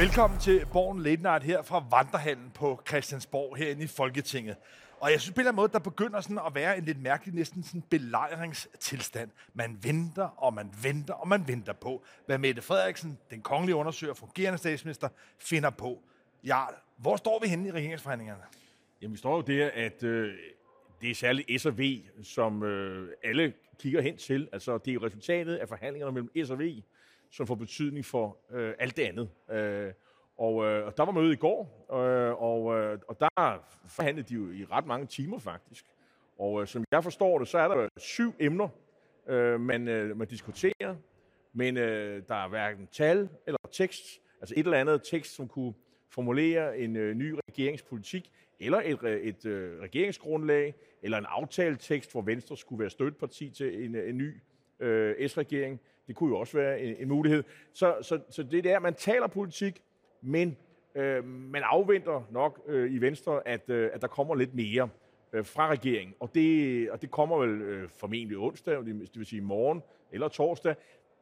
Velkommen til Borgen Late Night her fra Vandrehallen på Christiansborg herinde i Folketinget. Og jeg synes på en eller anden måde, der begynder sådan at være en lidt mærkelig, næsten sådan belejringstilstand. Man venter, og man venter, og man venter på, hvad Mette Frederiksen, den kongelige undersøger, fungerende statsminister, finder på. Ja, hvor står vi henne i regeringsforhandlingerne? Jamen, vi står jo der, at øh, det er særligt S og V, som øh, alle kigger hen til. Altså, det er jo resultatet af forhandlingerne mellem S og V, som får betydning for øh, alt det andet. Øh, og, øh, og der var møde i går, øh, og, øh, og der forhandlede de jo i ret mange timer faktisk. Og øh, som jeg forstår det, så er der syv emner, øh, man, øh, man diskuterer, men øh, der er hverken tal eller tekst, altså et eller andet tekst, som kunne formulere en øh, ny regeringspolitik, eller et, et, et øh, regeringsgrundlag, eller en aftaletekst, hvor Venstre skulle være støtteparti til en, øh, en ny øh, S-regering. Det kunne jo også være en, en mulighed. Så, så, så det er, man taler politik, men øh, man afventer nok øh, i Venstre, at, øh, at der kommer lidt mere øh, fra regeringen. Og det, og det kommer vel øh, formentlig onsdag, det, det vil sige i morgen eller torsdag.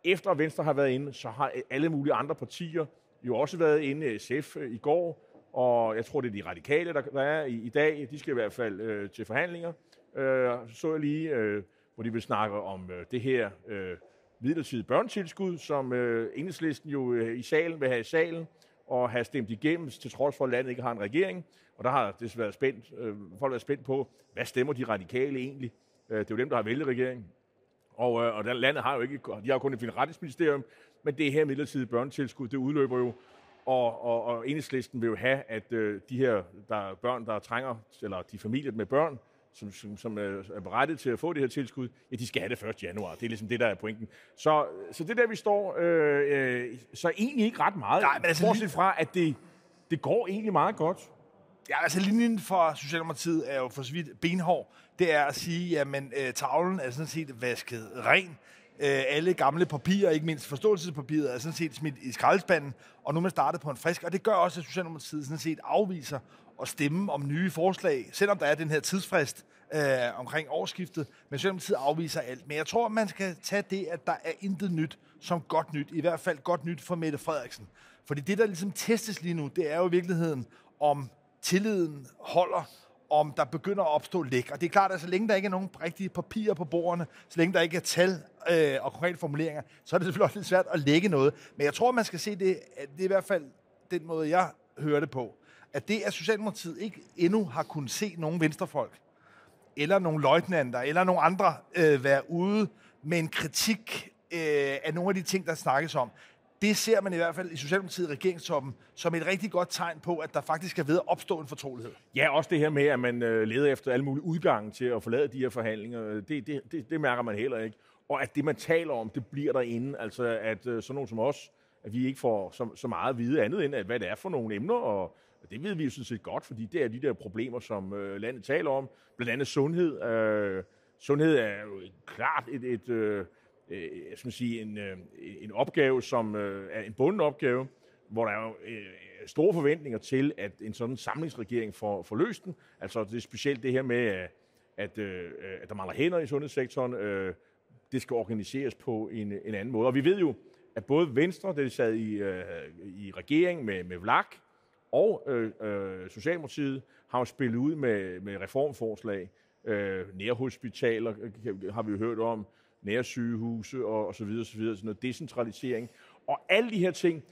Efter Venstre har været inde, så har alle mulige andre partier jo også været inde øh, SF øh, i går, og jeg tror, det er de radikale, der, der er i, i dag. De skal i hvert fald øh, til forhandlinger. Øh, så jeg lige, øh, hvor de vil snakke om øh, det her øh, midlertidige børnetilskud, som øh, enhedslisten jo øh, i salen vil have i salen og have stemt igennem, til trods for, at landet ikke har en regering. Og der har det været spændt, øh, folk været spændt på, hvad stemmer de radikale egentlig? Øh, det er jo dem, der har vælget regeringen. Og, øh, og der, landet har jo ikke, de har jo kun et finansministerium, men det her midlertidige børnetilskud, det udløber jo, og, og, og enhedslisten vil jo have, at øh, de her der er børn, der trænger, eller de familier med børn, som, som, som er berettet til at få det her tilskud, ja, de skal have det 1. januar. Det er ligesom det, der er pointen. Så, så det der, vi står, øh, øh, så egentlig ikke ret meget. Nej, men altså, bortset fra, at det, det går egentlig meget godt. Ja, altså linjen for Socialdemokratiet er jo for så vidt benhård. Det er at sige, at øh, tavlen er sådan set vasket ren. Øh, alle gamle papirer, ikke mindst forståelsespapiret, er sådan set smidt i skraldespanden, og nu er man startet på en frisk. Og det gør også, at Socialdemokratiet sådan set afviser at stemme om nye forslag, selvom der er den her tidsfrist øh, omkring årsskiftet, men Socialdemokratiet afviser alt. Men jeg tror, man skal tage det, at der er intet nyt som godt nyt, i hvert fald godt nyt for Mette Frederiksen. Fordi det, der ligesom testes lige nu, det er jo i virkeligheden, om tilliden holder, om der begynder at opstå læk. Og det er klart, at så længe der ikke er nogen rigtige papirer på bordene, så længe der ikke er tal øh, og konkrete formuleringer, så er det selvfølgelig også lidt svært at lægge noget. Men jeg tror, man skal se det, at det er i hvert fald den måde, jeg hører det på, at det, at Socialdemokratiet ikke endnu har kunnet se nogen venstrefolk, eller nogle løjtnanter, eller nogle andre øh, være ude med en kritik øh, af nogle af de ting, der snakkes om, det ser man i hvert fald i Socialdemokratiet i regeringstoppen som et rigtig godt tegn på, at der faktisk er ved at opstå en fortrolighed. Ja, også det her med, at man øh, leder efter alle mulige udgange til at forlade de her forhandlinger, det, det, det, det mærker man heller ikke. Og at det, man taler om, det bliver derinde. Altså, at øh, sådan nogen som os, at vi ikke får så, så meget at vide andet end, at hvad det er for nogle emner, og det ved vi jo sådan set godt, fordi det er de der problemer, som øh, landet taler om. Blandt andet sundhed. Øh, sundhed er jo klart et, et øh, øh jeg skal sige, en, øh, en opgave, som øh, er en bunden opgave, hvor der er jo øh, store forventninger til, at en sådan samlingsregering får, får løst den. Altså det er specielt det her med, øh, at, øh, at der mangler hænder i sundhedssektoren. Øh, det skal organiseres på en, en anden måde. Og vi ved jo, at både Venstre, der sad i, øh, i regering med, med VLAK, og øh, øh, Socialdemokratiet har jo spillet ud med, med reformforslag. Øh, nærhospitaler øh, har vi jo hørt om, nærsygehuse og, og så videre, så videre, sådan noget decentralisering. Og alle de her ting,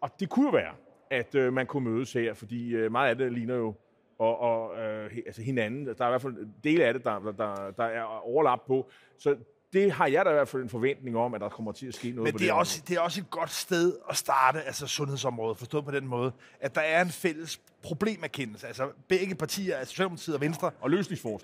og det kunne jo være, at øh, man kunne mødes her, fordi øh, meget af det ligner jo og, og øh, altså hinanden. Der er i hvert fald dele af det, der, der, der er overlap på. Så det har jeg da i hvert fald en forventning om, at der kommer til at ske noget Men det, er også, det er også et godt sted at starte, altså sundhedsområdet, forstået på den måde, at der er en fælles problemerkendelse. Altså begge partier, altså Socialdemokratiet og Venstre, og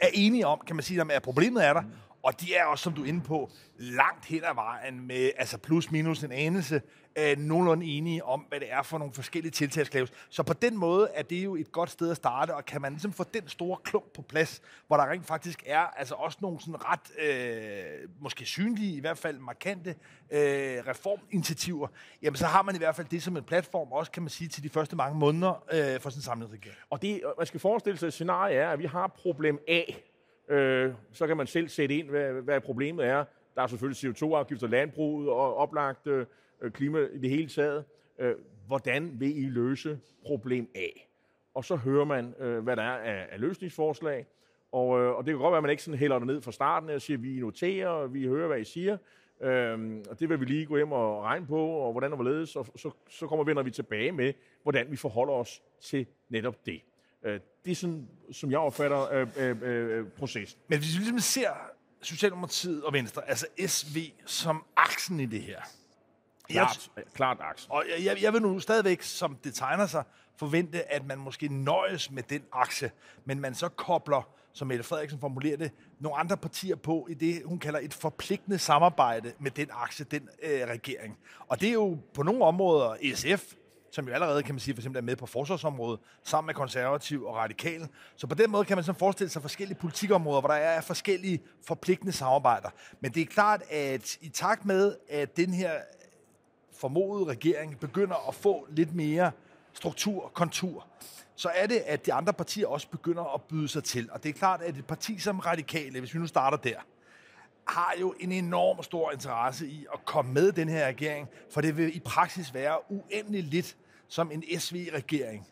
er enige om, kan man sige, at problemet er der, mm. Og de er også, som du er inde på, langt hen ad vejen med altså plus minus en anelse øh, nogenlunde enige om, hvad det er for nogle forskellige tiltag, skal Så på den måde er det jo et godt sted at starte, og kan man ligesom få den store klump på plads, hvor der rent faktisk er altså også nogle sådan ret, øh, måske synlige, i hvert fald markante øh, reforminitiativer, jamen så har man i hvert fald det som en platform, også kan man sige, til de første mange måneder øh, for sådan en samlet regering. Og det, man skal forestille sig, at scenarie er, at vi har problem A, Øh, så kan man selv sætte ind, hvad, hvad problemet er. Der er selvfølgelig CO2-afgifter, landbruget og oplagt øh, øh, klima i det hele taget. Øh, hvordan vil I løse problem A? Og så hører man, øh, hvad der er af, af løsningsforslag, og, øh, og det kan godt være, at man ikke sådan hælder det ned fra starten og siger, vi noterer, og vi hører, hvad I siger, Øhm, og det vil vi lige gå hjem og regne på, og hvordan og hvorledes, og så, så kommer vi, når vi tilbage med, hvordan vi forholder os til netop det. Øh, det er sådan, som jeg opfatter øh, øh, øh, processen. Men hvis vi ligesom ser Socialdemokratiet og Venstre, altså SV som aksen i det her. Klart, jeg, klart aksen. Og jeg, jeg vil nu stadigvæk, som det tegner sig, forvente, at man måske nøjes med den akse, men man så kobler som Mette Frederiksen formulerer det, nogle andre partier på i det, hun kalder et forpligtende samarbejde med den akse, den øh, regering. Og det er jo på nogle områder SF, som jo allerede, kan man sige, for eksempel er med på forsvarsområdet, sammen med konservativ og radikal. Så på den måde kan man sådan forestille sig forskellige politikområder, hvor der er forskellige forpligtende samarbejder. Men det er klart, at i takt med, at den her formodede regering begynder at få lidt mere struktur, og kontur, så er det, at de andre partier også begynder at byde sig til. Og det er klart, at et parti som Radikale, hvis vi nu starter der, har jo en enorm stor interesse i at komme med den her regering, for det vil i praksis være uendelig lidt, som en SV-regering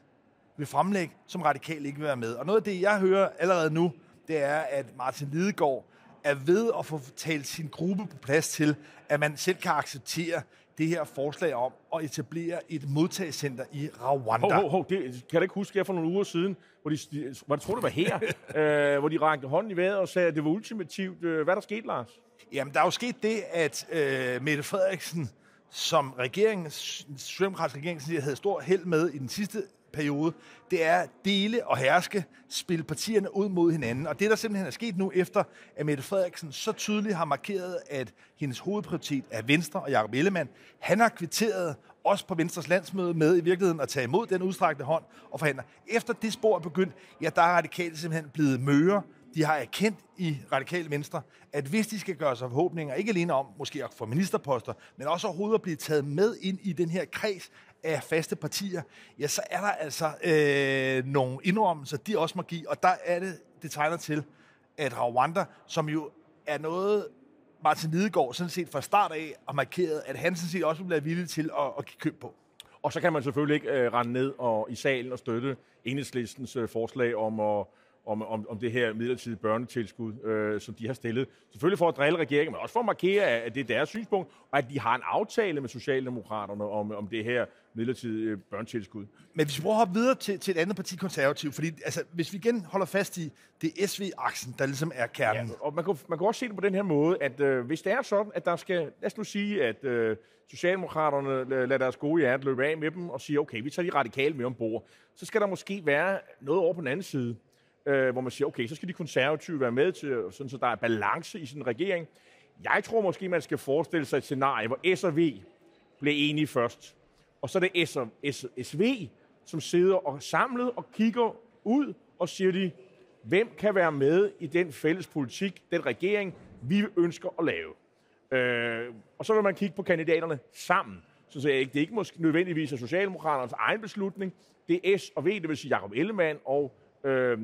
vil fremlægge, som radikal ikke vil være med. Og noget af det, jeg hører allerede nu, det er, at Martin Lidegaard er ved at få talt sin gruppe på plads til, at man selv kan acceptere det her forslag om at etablere et modtagscenter i Rwanda. Hov, hov, hov, det kan du ikke huske jeg for nogle uger siden, hvor de, hvor jeg tror, det var her, øh, hvor de rakte hånden i vejret og sagde, at det var ultimativt. Øh, hvad der skete, Lars? Jamen, der er jo sket det, at øh, Mette Frederiksen, som regeringen, Socialdemokratisk regering, havde stor held med i den sidste periode, det er dele og herske, spille partierne ud mod hinanden. Og det, der simpelthen er sket nu, efter at Mette Frederiksen så tydeligt har markeret, at hendes hovedprioritet er Venstre og Jacob Ellemann, han har kvitteret også på Venstres landsmøde med i virkeligheden at tage imod den udstrakte hånd og forhandle. Efter det spor er begyndt, ja, der er radikale simpelthen blevet møre. De har erkendt i radikale venstre, at hvis de skal gøre sig forhåbninger, ikke alene om måske at få ministerposter, men også overhovedet at blive taget med ind i den her kreds af faste partier, ja, så er der altså øh, nogle indrømmelser, de også må give, og der er det, det tegner til, at Rwanda, som jo er noget, Martin Lidegaard sådan set fra start af og markeret, at han sådan set også bliver villig til at, at give køb på. Og så kan man selvfølgelig ikke øh, rende ned og, i salen og støtte enhedslistens øh, forslag om at om, om, om det her midlertidige børnetilskud, øh, som de har stillet. Selvfølgelig for at drille regeringen, men også for at markere, at det er deres synspunkt, og at de har en aftale med Socialdemokraterne om, om det her midlertidige øh, børnetilskud. Men hvis vi prøver at hoppe videre til, til et andet parti, konservativ, fordi altså, hvis vi igen holder fast i det SV-aksen, der ligesom er kernen. Ja, og man kan, man kan også se det på den her måde, at øh, hvis det er sådan, at der skal, lad os nu sige, at øh, Socialdemokraterne lader deres gode hjerte løbe af med dem og siger, okay, vi tager de radikale med ombord, så skal der måske være noget over på den anden side øh, hvor man siger, okay, så skal de konservative være med til, sådan, så der er balance i sin regering. Jeg tror måske, man skal forestille sig et scenarie, hvor S og V bliver enige først. Og så er det S og S, SV, som sidder og samlet og kigger ud og siger de, hvem kan være med i den fælles politik, den regering, vi ønsker at lave. Øh, og så vil man kigge på kandidaterne sammen. Så siger jeg ikke, det er ikke måske nødvendigvis af Socialdemokraternes egen beslutning. Det er S og V, det vil sige Jacob Ellemann og øh,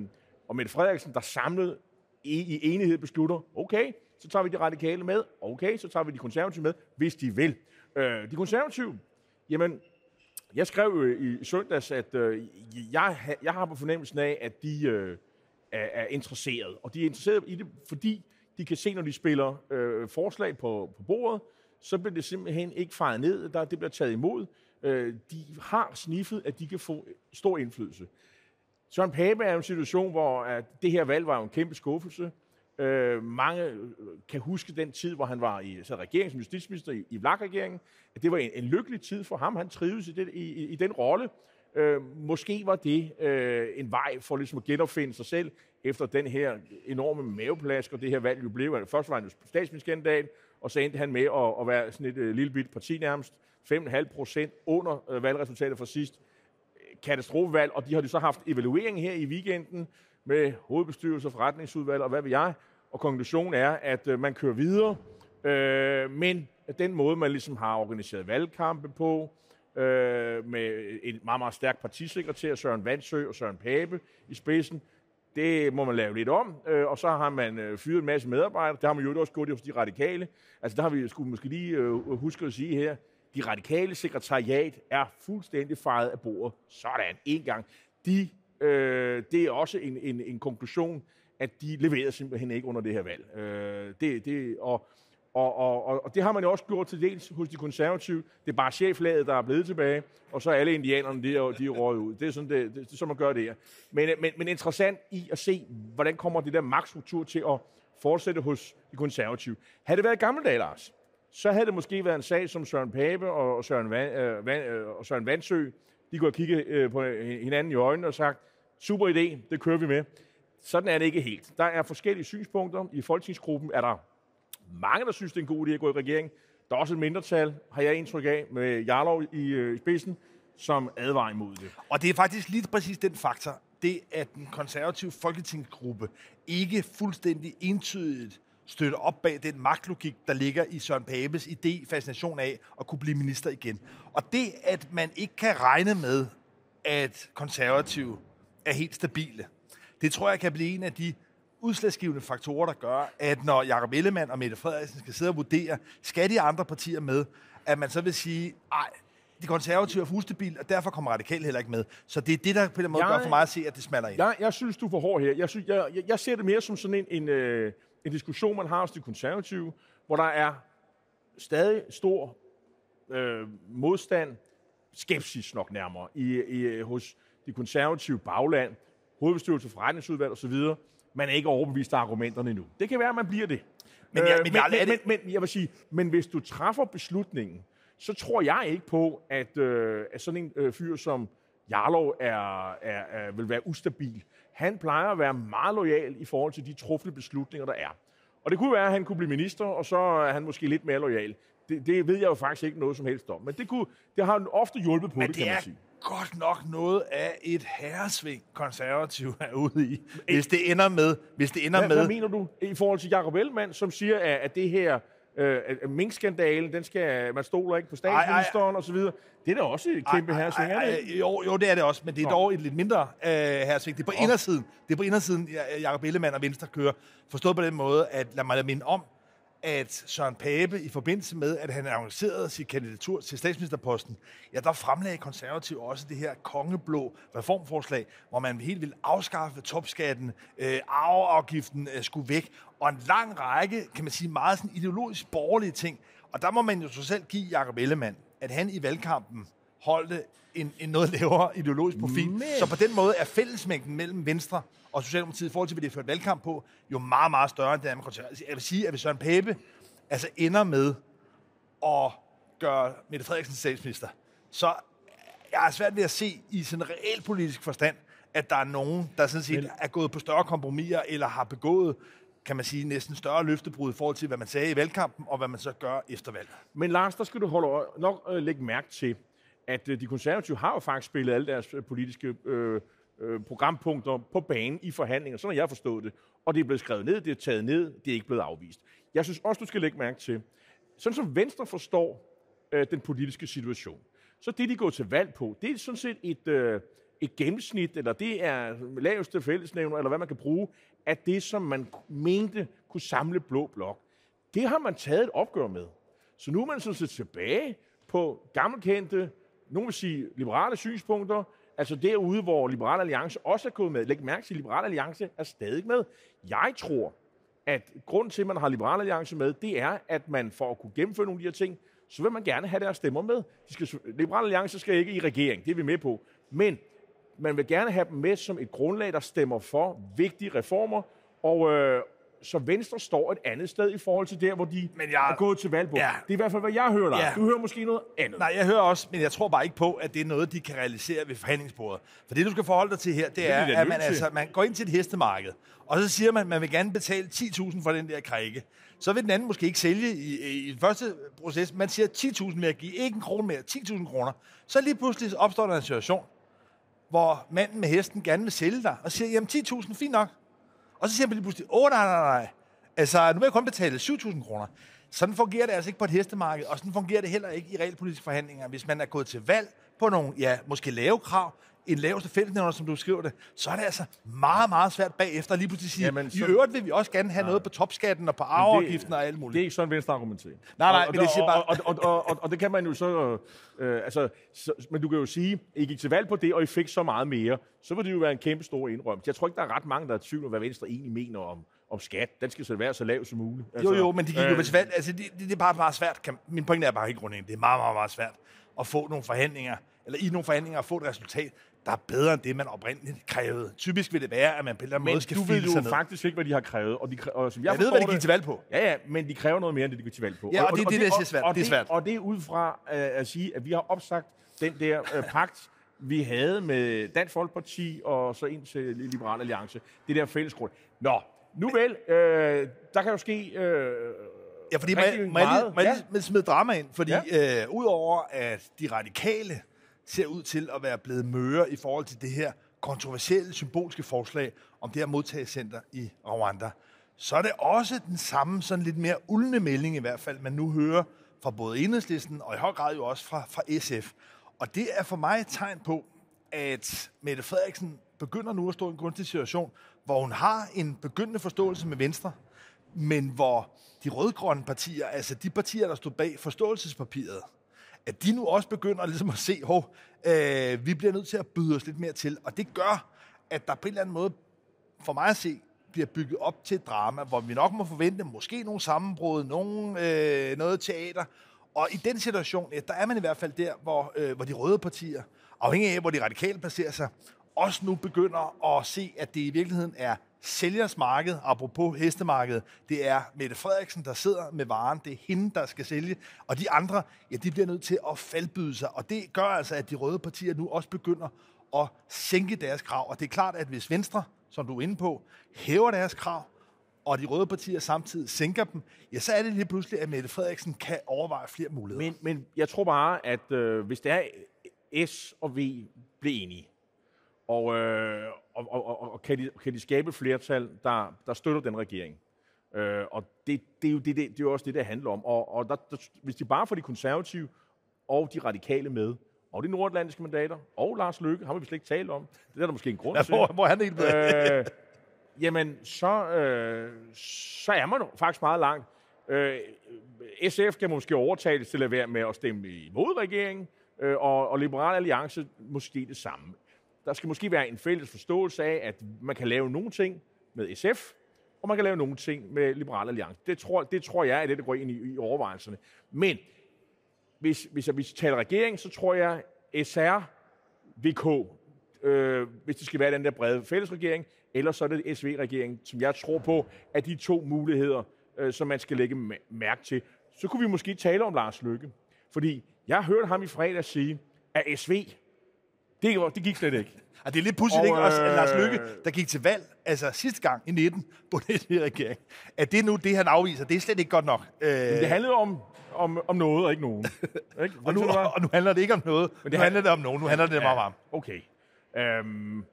og Mette Frederiksen, der samlet i, i enighed beslutter, okay, så tager vi de radikale med, okay, så tager vi de konservative med, hvis de vil. Øh, de konservative, jamen, jeg skrev jo i søndags, at øh, jeg, jeg har på fornemmelsen af, at de øh, er, er interesseret. Og de er interesseret i det, fordi de kan se, når de spiller øh, forslag på, på bordet, så bliver det simpelthen ikke fejret ned, der, det bliver taget imod. Øh, de har sniffet, at de kan få stor indflydelse. Søren Pape er en situation, hvor at det her valg var en kæmpe skuffelse. Øh, mange øh, kan huske den tid, hvor han var i så regering som justitsminister i, i Vlak-regeringen. Det var en, en lykkelig tid for ham. Han trivedes i, det, i, i, i den rolle. Øh, måske var det øh, en vej for ligesom at genopfinde sig selv efter den her enorme maveplask, og det her valg jo blev. Først var han jo statsministerkandidat, og så endte han med at, at være sådan et øh, lille bit parti nærmest. 5,5 procent under øh, valgresultatet fra sidst katastrofevalg, og de har jo så haft evaluering her i weekenden med hovedbestyrelse, forretningsudvalg og hvad ved jeg. Og konklusionen er, at øh, man kører videre, øh, men den måde, man ligesom har organiseret valgkampe på, øh, med en meget, meget stærk partisekretær, Søren Vandsø og Søren Pape i spidsen, det må man lave lidt om, øh, og så har man øh, fyret en masse medarbejdere. Det har man jo også gjort hos de radikale. Altså der har vi skulle måske lige øh, huske at sige her, de radikale sekretariat er fuldstændig fejret af bordet. Sådan, en gang. De, øh, det er også en, en, en konklusion, at de leverer simpelthen ikke under det her valg. Øh, det, det, og, og, og, og det har man jo også gjort til dels hos de konservative. Det er bare cheflaget, der er blevet tilbage, og så er alle indianerne, de er, de er røget ud. Det er sådan, det, det, det som man gør det her. Men, men, men interessant i at se, hvordan kommer det der magtstruktur til at fortsætte hos de konservative. Havde det været gammeldag, Lars, så havde det måske været en sag som Søren Pape og Søren, Van, øh, Van, øh, og Søren Vandsø. De kunne have kigget øh, på hinanden i øjnene og sagt, super idé, det kører vi med. Sådan er det ikke helt. Der er forskellige synspunkter. I folketingsgruppen er der mange, der synes, det er en god idé at gå i regering. Der er også et mindretal, har jeg indtryk af, med Jarlov i, øh, i spidsen, som advarer imod det. Og det er faktisk lige præcis den faktor, det at den konservative folketingsgruppe ikke fuldstændig entydigt støtter op bag den magtlogik, der ligger i Søren Papes idé, fascination af at kunne blive minister igen. Og det, at man ikke kan regne med, at konservative er helt stabile, det tror jeg kan blive en af de udslagsgivende faktorer, der gør, at når Jacob Ellemann og Mette Frederiksen skal sidde og vurdere, skal de andre partier med, at man så vil sige, ej, de konservative er for ustabil, og derfor kommer radikal heller ikke med. Så det er det, der på den måde jeg, gør for mig at se, at det smaller ind. Jeg, jeg synes, du er for hård her. Jeg, synes, jeg, jeg, jeg ser det mere som sådan en, en, øh, en diskussion, man har hos de konservative, hvor der er stadig stor øh, modstand, skepsis nok nærmere, i, i, hos de konservative bagland, hovedbestyrelse, forretningsudvalg osv., man er ikke overbevist af argumenterne endnu. Det kan være, at man bliver det. Men, ja, men, men, men, men, men, jeg vil sige, men hvis du træffer beslutningen, så tror jeg ikke på, at, øh, at sådan en øh, fyr som Jarlov er, er, er, vil være ustabil. Han plejer at være meget lojal i forhold til de trufne beslutninger, der er. Og det kunne være, at han kunne blive minister, og så er han måske lidt mere lojal. Det, det ved jeg jo faktisk ikke noget som helst om. Men det, kunne, det har han ofte hjulpet på Men det, det kan man er sige. godt nok noget af et herresving, konservativ er ude i, hvis det ender med... Hvis det ender Hvad, med hvad mener du i forhold til Jacob Ellemann, som siger, at, at det her øh, minkskandalen, den skal, man stoler ikke på statsministeren osv. Det er da også et kæmpe Ej, ej, herresving, er det ej? Jo, jo, det er det også, men det er Nå. dog et lidt mindre øh, herresving. Det er på indersiden. Det er på indersiden, Ja- Jacob Ellemann og Venstre kører. Forstået på den måde, at lad mig minde om, at Søren Pape i forbindelse med, at han annoncerede sit kandidatur til statsministerposten, ja, der fremlagde konservativ også det her kongeblå reformforslag, hvor man helt ville afskaffe topskatten, øh, arveafgiften øh, skulle væk, og en lang række, kan man sige, meget sådan ideologisk borgerlige ting. Og der må man jo så selv give Jacob Ellemann, at han i valgkampen holdte en, en noget lavere ideologisk profil. Men- Så på den måde er fællesmængden mellem Venstre og Socialdemokratiet i forhold til, hvad de har ført valgkamp på, jo meget, meget større end det er med konservative. Jeg vil sige, at hvis Søren Pape altså ender med at gøre Mette Frederiksen statsminister, så jeg er svært ved at se i sådan en reel politisk forstand, at der er nogen, der sådan set Men- er gået på større kompromiser, eller har begået, kan man sige, næsten større løftebrud i forhold til, hvad man sagde i valgkampen, og hvad man så gør efter valget. Men Lars, der skal du holde nok øh, lægge mærke til, at øh, de konservative har jo faktisk spillet alle deres øh, politiske øh, øh, programpunkter på banen i forhandlinger, sådan har jeg forstået det. Og det er blevet skrevet ned, det er taget ned, det er ikke blevet afvist. Jeg synes også, du skal lægge mærke til, sådan som Venstre forstår øh, den politiske situation, så det, de går til valg på, det er sådan set et, øh, et gennemsnit, eller det er laveste fællesnævner, eller hvad man kan bruge, af det, som man mente kunne samle blå blok. Det har man taget et opgør med. Så nu er man sådan set tilbage på gammelkendte, nogle vil sige liberale synspunkter, altså derude, hvor Liberal Alliance også er gået med. Læg mærke til, at Liberal Alliance er stadig med. Jeg tror, at grund til, at man har Liberal Alliance med, det er, at man for at kunne gennemføre nogle af de her ting, så vil man gerne have deres stemmer med. De skal, Liberal Alliance skal ikke i regering, det er vi med på. Men man vil gerne have dem med som et grundlag, der stemmer for vigtige reformer, og øh, så Venstre står et andet sted i forhold til der, hvor de Men jeg- er gået til valg på. Ja. Det er i hvert fald, hvad jeg hører, Lars. Ja. Du hører måske noget andet. Nej, jeg hører også, men jeg tror bare ikke på, at det er noget, de kan realisere ved forhandlingsbordet. For det, du skal forholde dig til her, det er, de da at man, til. altså, man går ind til et hestemarked, og så siger man, at man vil gerne betale 10.000 for den der krække. Så vil den anden måske ikke sælge i, i, i den første proces. Man siger 10.000 mere, give ikke en krone mere, 10.000 kroner. Så lige pludselig opstår der en situation, hvor manden med hesten gerne vil sælge dig, og siger, jamen 10.000, fint nok. Og så siger man lige pludselig, åh nej, nej, nej, altså nu vil jeg kun betale 7.000 kroner. Sådan fungerer det altså ikke på et hestemarked, og sådan fungerer det heller ikke i realpolitiske forhandlinger. Hvis man er gået til valg på nogle, ja, måske lave krav, en laveste fællesnævner, som du skriver det, så er det altså meget, meget svært bagefter lige pludselig sige, Jamen, i så- øvrigt vil vi også gerne have noget på topskatten og på arveafgiften og alt muligt. Det er ikke sådan, Venstre argumenterer. Nej, nej, og, men det siger bare- Og, og, og, og, og det kan man jo så... Øh, altså, så... Men du kan jo sige, at I gik til valg på det, og I fik så meget mere. Så vil det jo være en kæmpe stor indrømmelse. Jeg tror ikke, der er ret mange, der er i tvivl om, hvad Venstre egentlig mener om, om skat. Den skal så være så lav som muligt. Jo, jo, men de gik jo øh, valg. Altså, det, det, det er bare meget svært. Kan, min pointe er bare helt grundlæggende. Det er meget, meget, meget svært at få nogle forhandlinger, eller i nogle forhandlinger at få et resultat, der er bedre end det, man oprindeligt krævede. Typisk vil det være, at man på en eller anden måde skal du ved jo ned. faktisk ikke, hvad de har krævet. Og, de, kræ- og som jeg, Jeg ved, hvad de gik det- til valg på. Ja, ja, men de kræver noget mere, end det, de gik til valg på. Ja, og det er det, der siger svært. Og, Det er svært. Og det er ud fra uh, at sige, at vi har opsagt den der uh, pagt, vi havde med Dansk Folkeparti og så ind til Liberal Alliance. Det der fælles grund. Nå, nu vel, øh, der kan jo ske... Øh, Ja, fordi lige, meget. må jeg Ja. smide drama ind? Fordi ja. øh, udover at de radikale ser ud til at være blevet møre i forhold til det her kontroversielle symbolske forslag om det her modtagecenter i Rwanda, så er det også den samme sådan lidt mere uldne melding i hvert fald, man nu hører fra både Enhedslisten og i høj grad jo også fra, fra SF. Og det er for mig et tegn på, at Mette Frederiksen begynder nu at stå i en gunstig situation, hvor hun har en begyndende forståelse med Venstre, men hvor de rødgrønne partier, altså de partier, der stod bag forståelsespapiret, at de nu også begynder ligesom at se, hov, øh, vi bliver nødt til at byde os lidt mere til. Og det gør, at der på en eller anden måde, for mig at se, bliver bygget op til et drama, hvor vi nok må forvente måske nogle sammenbrud, nogle, øh, noget teater. Og i den situation, ja, der er man i hvert fald der, hvor, øh, hvor de røde partier, afhængig af, hvor de radikale placerer sig, også nu begynder at se, at det i virkeligheden er sælgers marked, apropos hestemarkedet. Det er Mette Frederiksen, der sidder med varen. Det er hende, der skal sælge. Og de andre, ja, de bliver nødt til at faldbyde sig. Og det gør altså, at de røde partier nu også begynder at sænke deres krav. Og det er klart, at hvis Venstre, som du er inde på, hæver deres krav, og de røde partier samtidig sænker dem, ja, så er det lige pludselig, at Mette Frederiksen kan overveje flere muligheder. Men, men jeg tror bare, at øh, hvis det er S og V bliver enige, og, øh, og, og, og, og kan, de, kan de skabe et flertal, der, der støtter den regering. Øh, og det, det, er jo det, det, det er jo også det, det handler om. Og, og der, der, hvis de bare får de konservative og de radikale med, og de nordatlantiske mandater, og Lars Løkke, har vi slet ikke talt om. Det er der måske en grund Ja, til. hvor, hvor er han helt øh, jamen, så, øh, så er man faktisk meget langt. Øh, SF kan måske overtales til at være med at stemme imod regeringen, øh, og, og Liberal Alliance måske det samme. Der skal måske være en fælles forståelse af, at man kan lave nogle ting med SF, og man kan lave nogle ting med Liberal Alliance. Det tror, det tror jeg er det, der går ind i, i overvejelserne. Men hvis, hvis jeg hvis jeg taler regering, så tror jeg, SR, VK, øh, hvis det skal være den der brede fællesregering, eller så er det SV-regering, som jeg tror på, at de to muligheder, øh, som man skal lægge mærke til. Så kunne vi måske tale om Lars Lykke. Fordi jeg hørte ham i fredag sige, at SV, det, det gik slet ikke. Og det er lidt pudsigt, Og, ikke? Også at øh, Lars Lykke, der gik til valg, altså sidste gang i 19 på den regering, at det nu det, han afviser, det er slet ikke godt nok. Øh, Det handlede om, om, om noget og ikke nogen. Ikke? og, nu, hvad? og nu handler det ikke om noget, Men det nu handler det om nogen, nu handler det meget om. Okay. Øhm,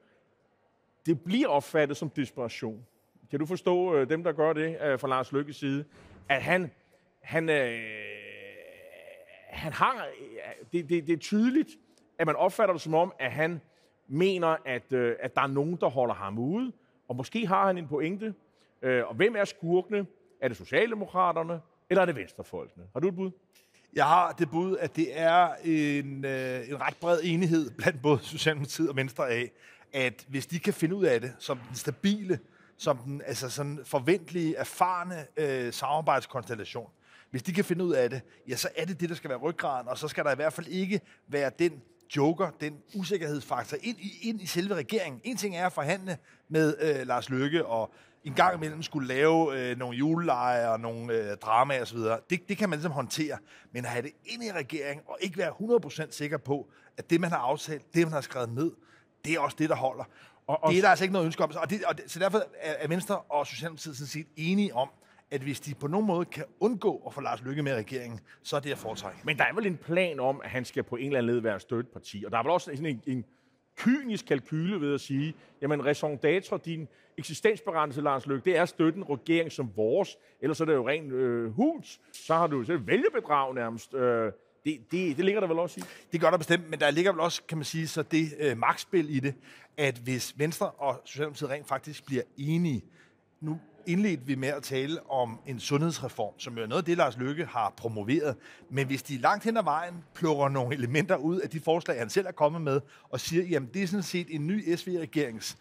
det bliver opfattet som desperation. Kan du forstå øh, dem, der gør det øh, fra Lars Lykkes side? At han, han, øh, han har, øh, det, det, det er tydeligt, at man opfatter det som om, at han mener, at, øh, at der er nogen, der holder ham ude. Og måske har han en pointe. Øh, og hvem er skurkene? Er det Socialdemokraterne, eller er det Venstrefolkene? Har du et bud? Jeg har det bud, at det er en, øh, en ret bred enighed blandt både Socialdemokratiet og Venstre af, at hvis de kan finde ud af det som den stabile, som den altså sådan forventelige, erfarne øh, samarbejdskonstellation, hvis de kan finde ud af det, ja, så er det det, der skal være ryggraden, og så skal der i hvert fald ikke være den joker, den usikkerhedsfaktor ind i, ind i selve regeringen. En ting er at forhandle med øh, Lars Løkke og en gang imellem skulle lave øh, nogle juleleje og nogle øh, dramaer osv. Det, det kan man ligesom håndtere. Men at have det ind i regeringen og ikke være 100% sikker på, at det, man har aftalt, det, man har skrevet ned, det er også det, der holder. Og- og- det er der altså ikke noget ønske om. Og det, og det, så derfor er, er Venstre og Socialdemokratiet sådan set enige om, at hvis de på nogen måde kan undgå at få Lars Løkke med regeringen, så er det at foretrække. Men der er vel en plan om, at han skal på en eller anden led være støtteparti. Og der er vel også sådan en, en kynisk kalkyle ved at sige, jamen raison d'être, din eksistensberettigelse, Lars Løkke, det er at støtte en regering som vores. Ellers er det jo rent øh, huls. Så har du så er det vælgerbedrag nærmest. Øh, Det, det, det ligger der vel også i? Det gør der bestemt, men der ligger vel også, kan man sige, så det øh, magtspil i det, at hvis Venstre og Socialdemokratiet rent faktisk bliver enige, nu indledte vi med at tale om en sundhedsreform, som jo er noget af det, Lars Løkke har promoveret. Men hvis de langt hen ad vejen plukker nogle elementer ud af de forslag, han selv er kommet med, og siger, jamen det er sådan set en ny SV-regerings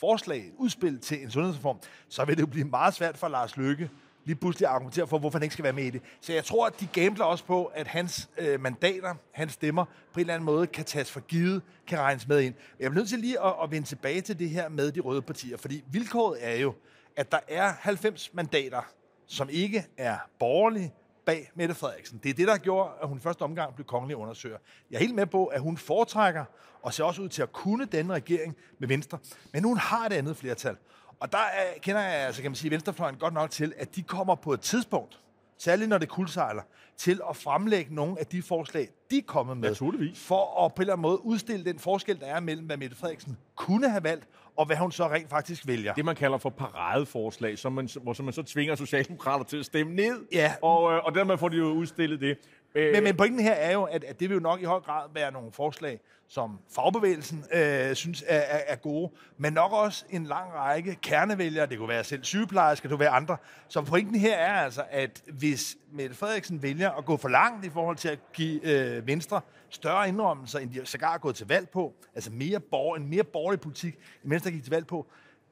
forslag, et udspil til en sundhedsreform, så vil det jo blive meget svært for Lars Løkke lige pludselig at argumentere for, hvorfor han ikke skal være med i det. Så jeg tror, at de gambler også på, at hans øh, mandater, hans stemmer, på en eller anden måde kan tages for givet, kan regnes med ind. Jeg er nødt til lige at, at vende tilbage til det her med de røde partier, fordi vilkåret er jo, at der er 90 mandater, som ikke er borgerlige, bag Mette Frederiksen. Det er det, der gjorde, at hun i første omgang blev kongelig undersøger. Jeg er helt med på, at hun foretrækker og ser også ud til at kunne denne regering med Venstre, men hun har et andet flertal. Og der er, kender jeg, altså kan man sige, Venstrefløjen godt nok til, at de kommer på et tidspunkt, særligt når det kuldsejler, til at fremlægge nogle af de forslag, de er kommet med. Naturligvis. For at på en eller anden måde udstille den forskel, der er mellem, hvad Mette Frederiksen kunne have valgt, og hvad hun så rent faktisk vælger. Det, man kalder for paradeforslag, som man, hvor som man så tvinger socialdemokrater til at stemme ned. Ja. Og, øh, og dermed får de jo udstillet det. Øh, men, men pointen her er jo, at, at det vil jo nok i høj grad være nogle forslag, som fagbevægelsen øh, synes er, er, er gode, men nok også en lang række kernevælgere, det kunne være selv sygeplejersker, det kunne være andre. Så pointen her er altså, at hvis Mette Frederiksen vælger at gå for langt i forhold til at give øh, Venstre større indrømmelser, end de sågar er gået til valg på, altså mere borger, en mere borgerlig politik, end Venstre gik til valg på,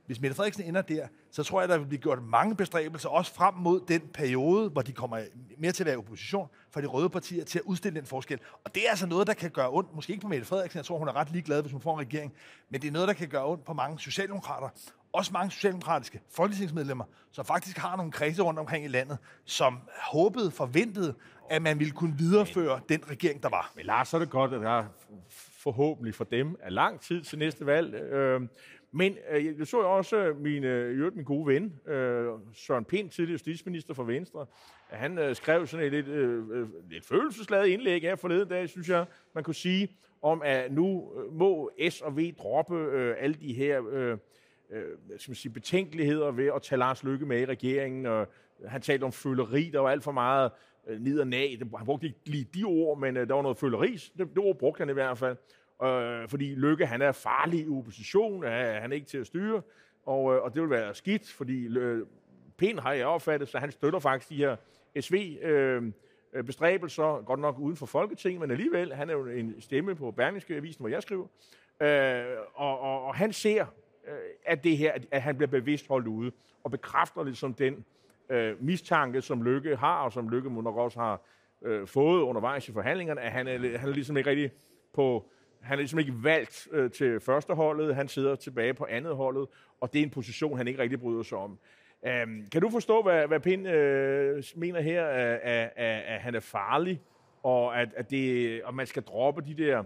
hvis Mette Frederiksen ender der, så tror jeg, der vil blive gjort mange bestræbelser, også frem mod den periode, hvor de kommer mere til at være i opposition, for de røde partier til at udstille den forskel. Og det er altså noget, der kan gøre ondt, måske ikke på Mette Frederiksen, jeg tror, hun er ret ligeglad, hvis hun får en regering, men det er noget, der kan gøre ondt på mange socialdemokrater, også mange socialdemokratiske folketingsmedlemmer, som faktisk har nogle kredse rundt omkring i landet, som håbede, forventede, at man ville kunne videreføre den regering, der var. Men Lars, så er det godt, at der forhåbentlig for dem er lang tid til næste valg. Øh, men øh, jeg så jo også øh, min, øh, min gode ven, øh, Søren Pind, tidligere justitsminister for Venstre, at han øh, skrev sådan et lidt, øh, øh, lidt følelsesladet indlæg her forleden dag, synes jeg, man kunne sige, om at nu øh, må S og V droppe øh, alle de her øh, øh, skal man sige, betænkeligheder ved at tage Lars Lykke med i regeringen. Og han talte om føleri, der var alt for meget øh, ned og nag. Han brugte ikke lige de ord, men øh, der var noget føleri. Det, det ord brugte han i hvert fald. Øh, fordi Lykke, han er farlig i opposition, han er ikke til at styre, og, øh, og det vil være skidt, fordi øh, Pind har jeg opfattet, så han støtter faktisk de her SV øh, øh, bestræbelser, godt nok uden for Folketinget, men alligevel, han er jo en stemme på Berlingske Avisen, hvor jeg skriver, øh, og, og, og han ser, øh, at det her, at han bliver bevidst holdt ude, og bekræfter lidt som den øh, mistanke, som Lykke har, og som Lykke nok også har øh, fået undervejs i forhandlingerne, at han er, han er ligesom ikke rigtig på han er ligesom ikke valgt øh, til første holdet, han sidder tilbage på andet holdet, og det er en position, han ikke rigtig bryder sig om. Øhm, kan du forstå, hvad, hvad Pind øh, mener her, at, at, at, at han er farlig, og at, at, det, og man skal droppe de der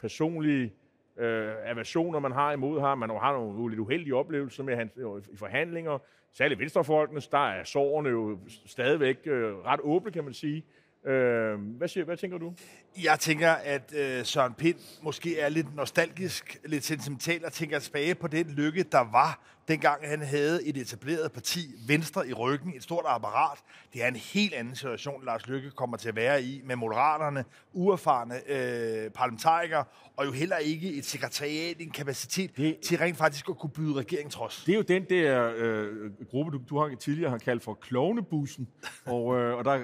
personlige øh, aversioner, man har imod ham. Man har nogle lidt uheldige oplevelser med hans øh, i forhandlinger. Særligt venstrefolkene, der er sårene jo stadigvæk øh, ret åbne, kan man sige. Øh, hvad, siger, hvad tænker du? Jeg tænker, at øh, Søren Pind måske er lidt nostalgisk, lidt sentimental og tænker tilbage på den lykke, der var, dengang han havde et etableret parti, Venstre i ryggen, et stort apparat. Det er en helt anden situation, Lars Lykke kommer til at være i, med moderaterne, uerfarne øh, parlamentarikere, og jo heller ikke et sekretariat, en kapacitet det, til rent faktisk at kunne byde regeringen trods. Det er jo den der øh, gruppe, du, du har tidligere har kaldt for klovnebussen, og, øh, og der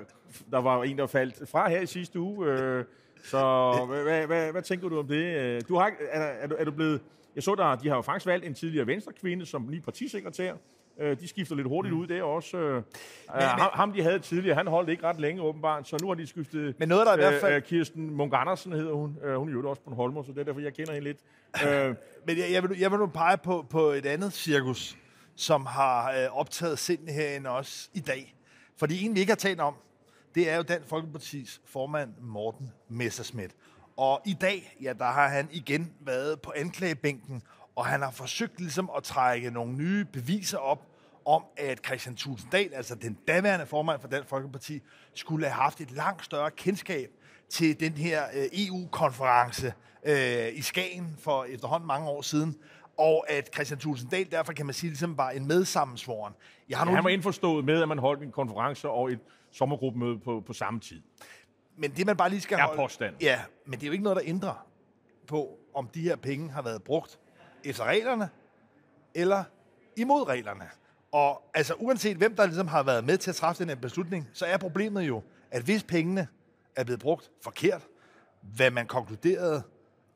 der var en, der faldt fra her i sidste uge. Øh, så hvad, hvad, hvad tænker du om det? Du har, er, er, du, er du blevet... Jeg så der, de har jo faktisk valgt en tidligere venstrekvinde som ny partisekretær. Øh, de skifter lidt hurtigt mm. ud der også. Øh, men, men, ham, de havde tidligere, han holdt ikke ret længe åbenbart, så nu har de skiftet... Men noget, der i hvert fald... Øh, Kirsten Munk Andersen hedder hun. Øh, hun er jo også på en Holmer, så det er derfor, jeg kender hende lidt. øh, men jeg, jeg, vil, jeg vil nu pege på, på et andet cirkus, som har øh, optaget sindene herinde også i dag. Fordi en, vi ikke har talt om, det er jo Dansk Folkepartis formand Morten Messerschmidt. Og i dag, ja, der har han igen været på anklagebænken, og han har forsøgt ligesom at trække nogle nye beviser op om, at Christian Tulsendal, altså den daværende formand for Dansk Folkeparti, skulle have haft et langt større kendskab til den her øh, EU-konference øh, i Skagen for efterhånden mange år siden, og at Christian Tulsendal derfor kan man sige ligesom var en medsammensvoren. Jeg har ja, han var indforstået med, at man holdt en konference og et sommergruppemøde på, på samme tid. Men det, man bare lige skal Er holde... påstand. Ja, men det er jo ikke noget, der ændrer på, om de her penge har været brugt efter reglerne, eller imod reglerne. Og altså, uanset hvem, der ligesom har været med til at træffe den her beslutning, så er problemet jo, at hvis pengene er blevet brugt forkert, hvad man konkluderede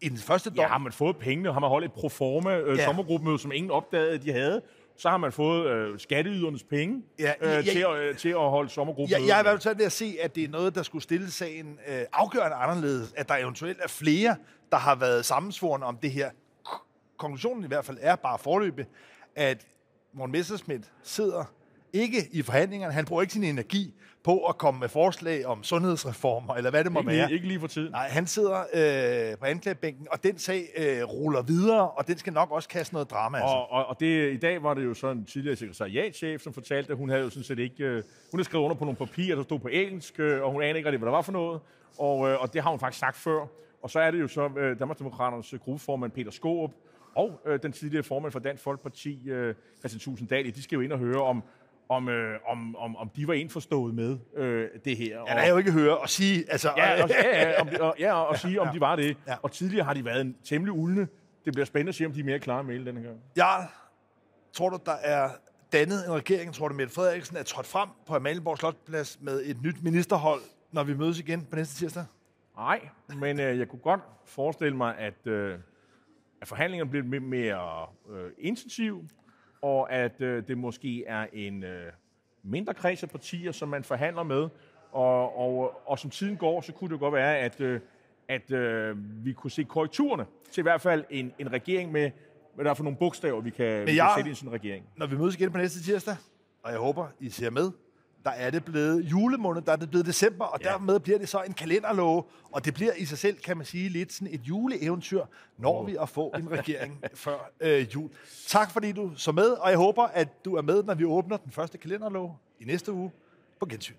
i den første dom, Ja, har man fået pengene, har man holdt et proforma øh, Ja. ja. sommergruppemøde, som ingen opdagede, de havde, så har man fået øh, skatteydernes penge Ja, øh, ja, ja. til, at, øh, til at holde sommergruppemøde. Jeg, jeg er i hvert fald ved at se, at det er noget, der skulle stille sagen øh, afgørende anderledes. At der eventuelt er flere, der har været sammensvoren om det her. Konklusionen i hvert fald er bare forløbet, at Morten Messerschmidt sidder ikke i forhandlingerne. Han bruger ikke sin energi på at komme med forslag om sundhedsreformer, eller hvad det må ikke, være. lige, ikke lige for tiden. Nej, han sidder øh, på anklagebænken, og den sag øh, ruller videre, og den skal nok også kaste noget drama. Altså. Og, og, og det, i dag var det jo så en tidligere sekretariatchef, som fortalte, at hun havde jo sådan set ikke... Øh, hun havde skrevet under på nogle papirer, der stod på engelsk, øh, og hun anede ikke rigtig, hvad der var for noget. Og, øh, og det har hun faktisk sagt før. Og så er det jo så øh, Danmarksdemokraternes gruppeformand Peter Skåb og øh, den tidligere formand for Dansk Folkeparti, øh, Christian Tulsendal, de skal jo ind og høre om, om, øh, om, om, om de var indforstået med øh, det her. Ja, der er jo ikke høre og sige... Altså, Ja, og, ja, ja, om, og, ja, og sige, om de var det. Ja. Ja. Og tidligere har de været en temmelig uldne. Det bliver spændende at se, om de er mere klare med den her gang. Jarl, tror du, der er dannet en regering? Tror du, Mette Frederiksen er trådt frem på Amalienborg Slotplads med et nyt ministerhold, når vi mødes igen på næste tirsdag? Nej, men øh, jeg kunne godt forestille mig, at, øh, at forhandlingerne bliver lidt mere øh, intensiv, og at øh, det måske er en øh, mindre kreds af partier, som man forhandler med. Og, og, og som tiden går, så kunne det godt være, at, øh, at øh, vi kunne se korrekturerne til i hvert fald en, en regering med, hvad der er for nogle bogstaver, vi kan, vi kan jeg- sætte i sådan en regering. Når vi mødes igen på næste tirsdag, og jeg håber, I ser med, der er det blevet julemåned, der er det blevet december, og ja. Dermed bliver det så en kalenderlove, og det bliver i sig selv, kan man sige, lidt sådan et juleeventyr, når vi at få en regering før øh, jul. Tak fordi du så med, og jeg håber, at du er med, når vi åbner den første kalenderlove i næste uge på gensyn.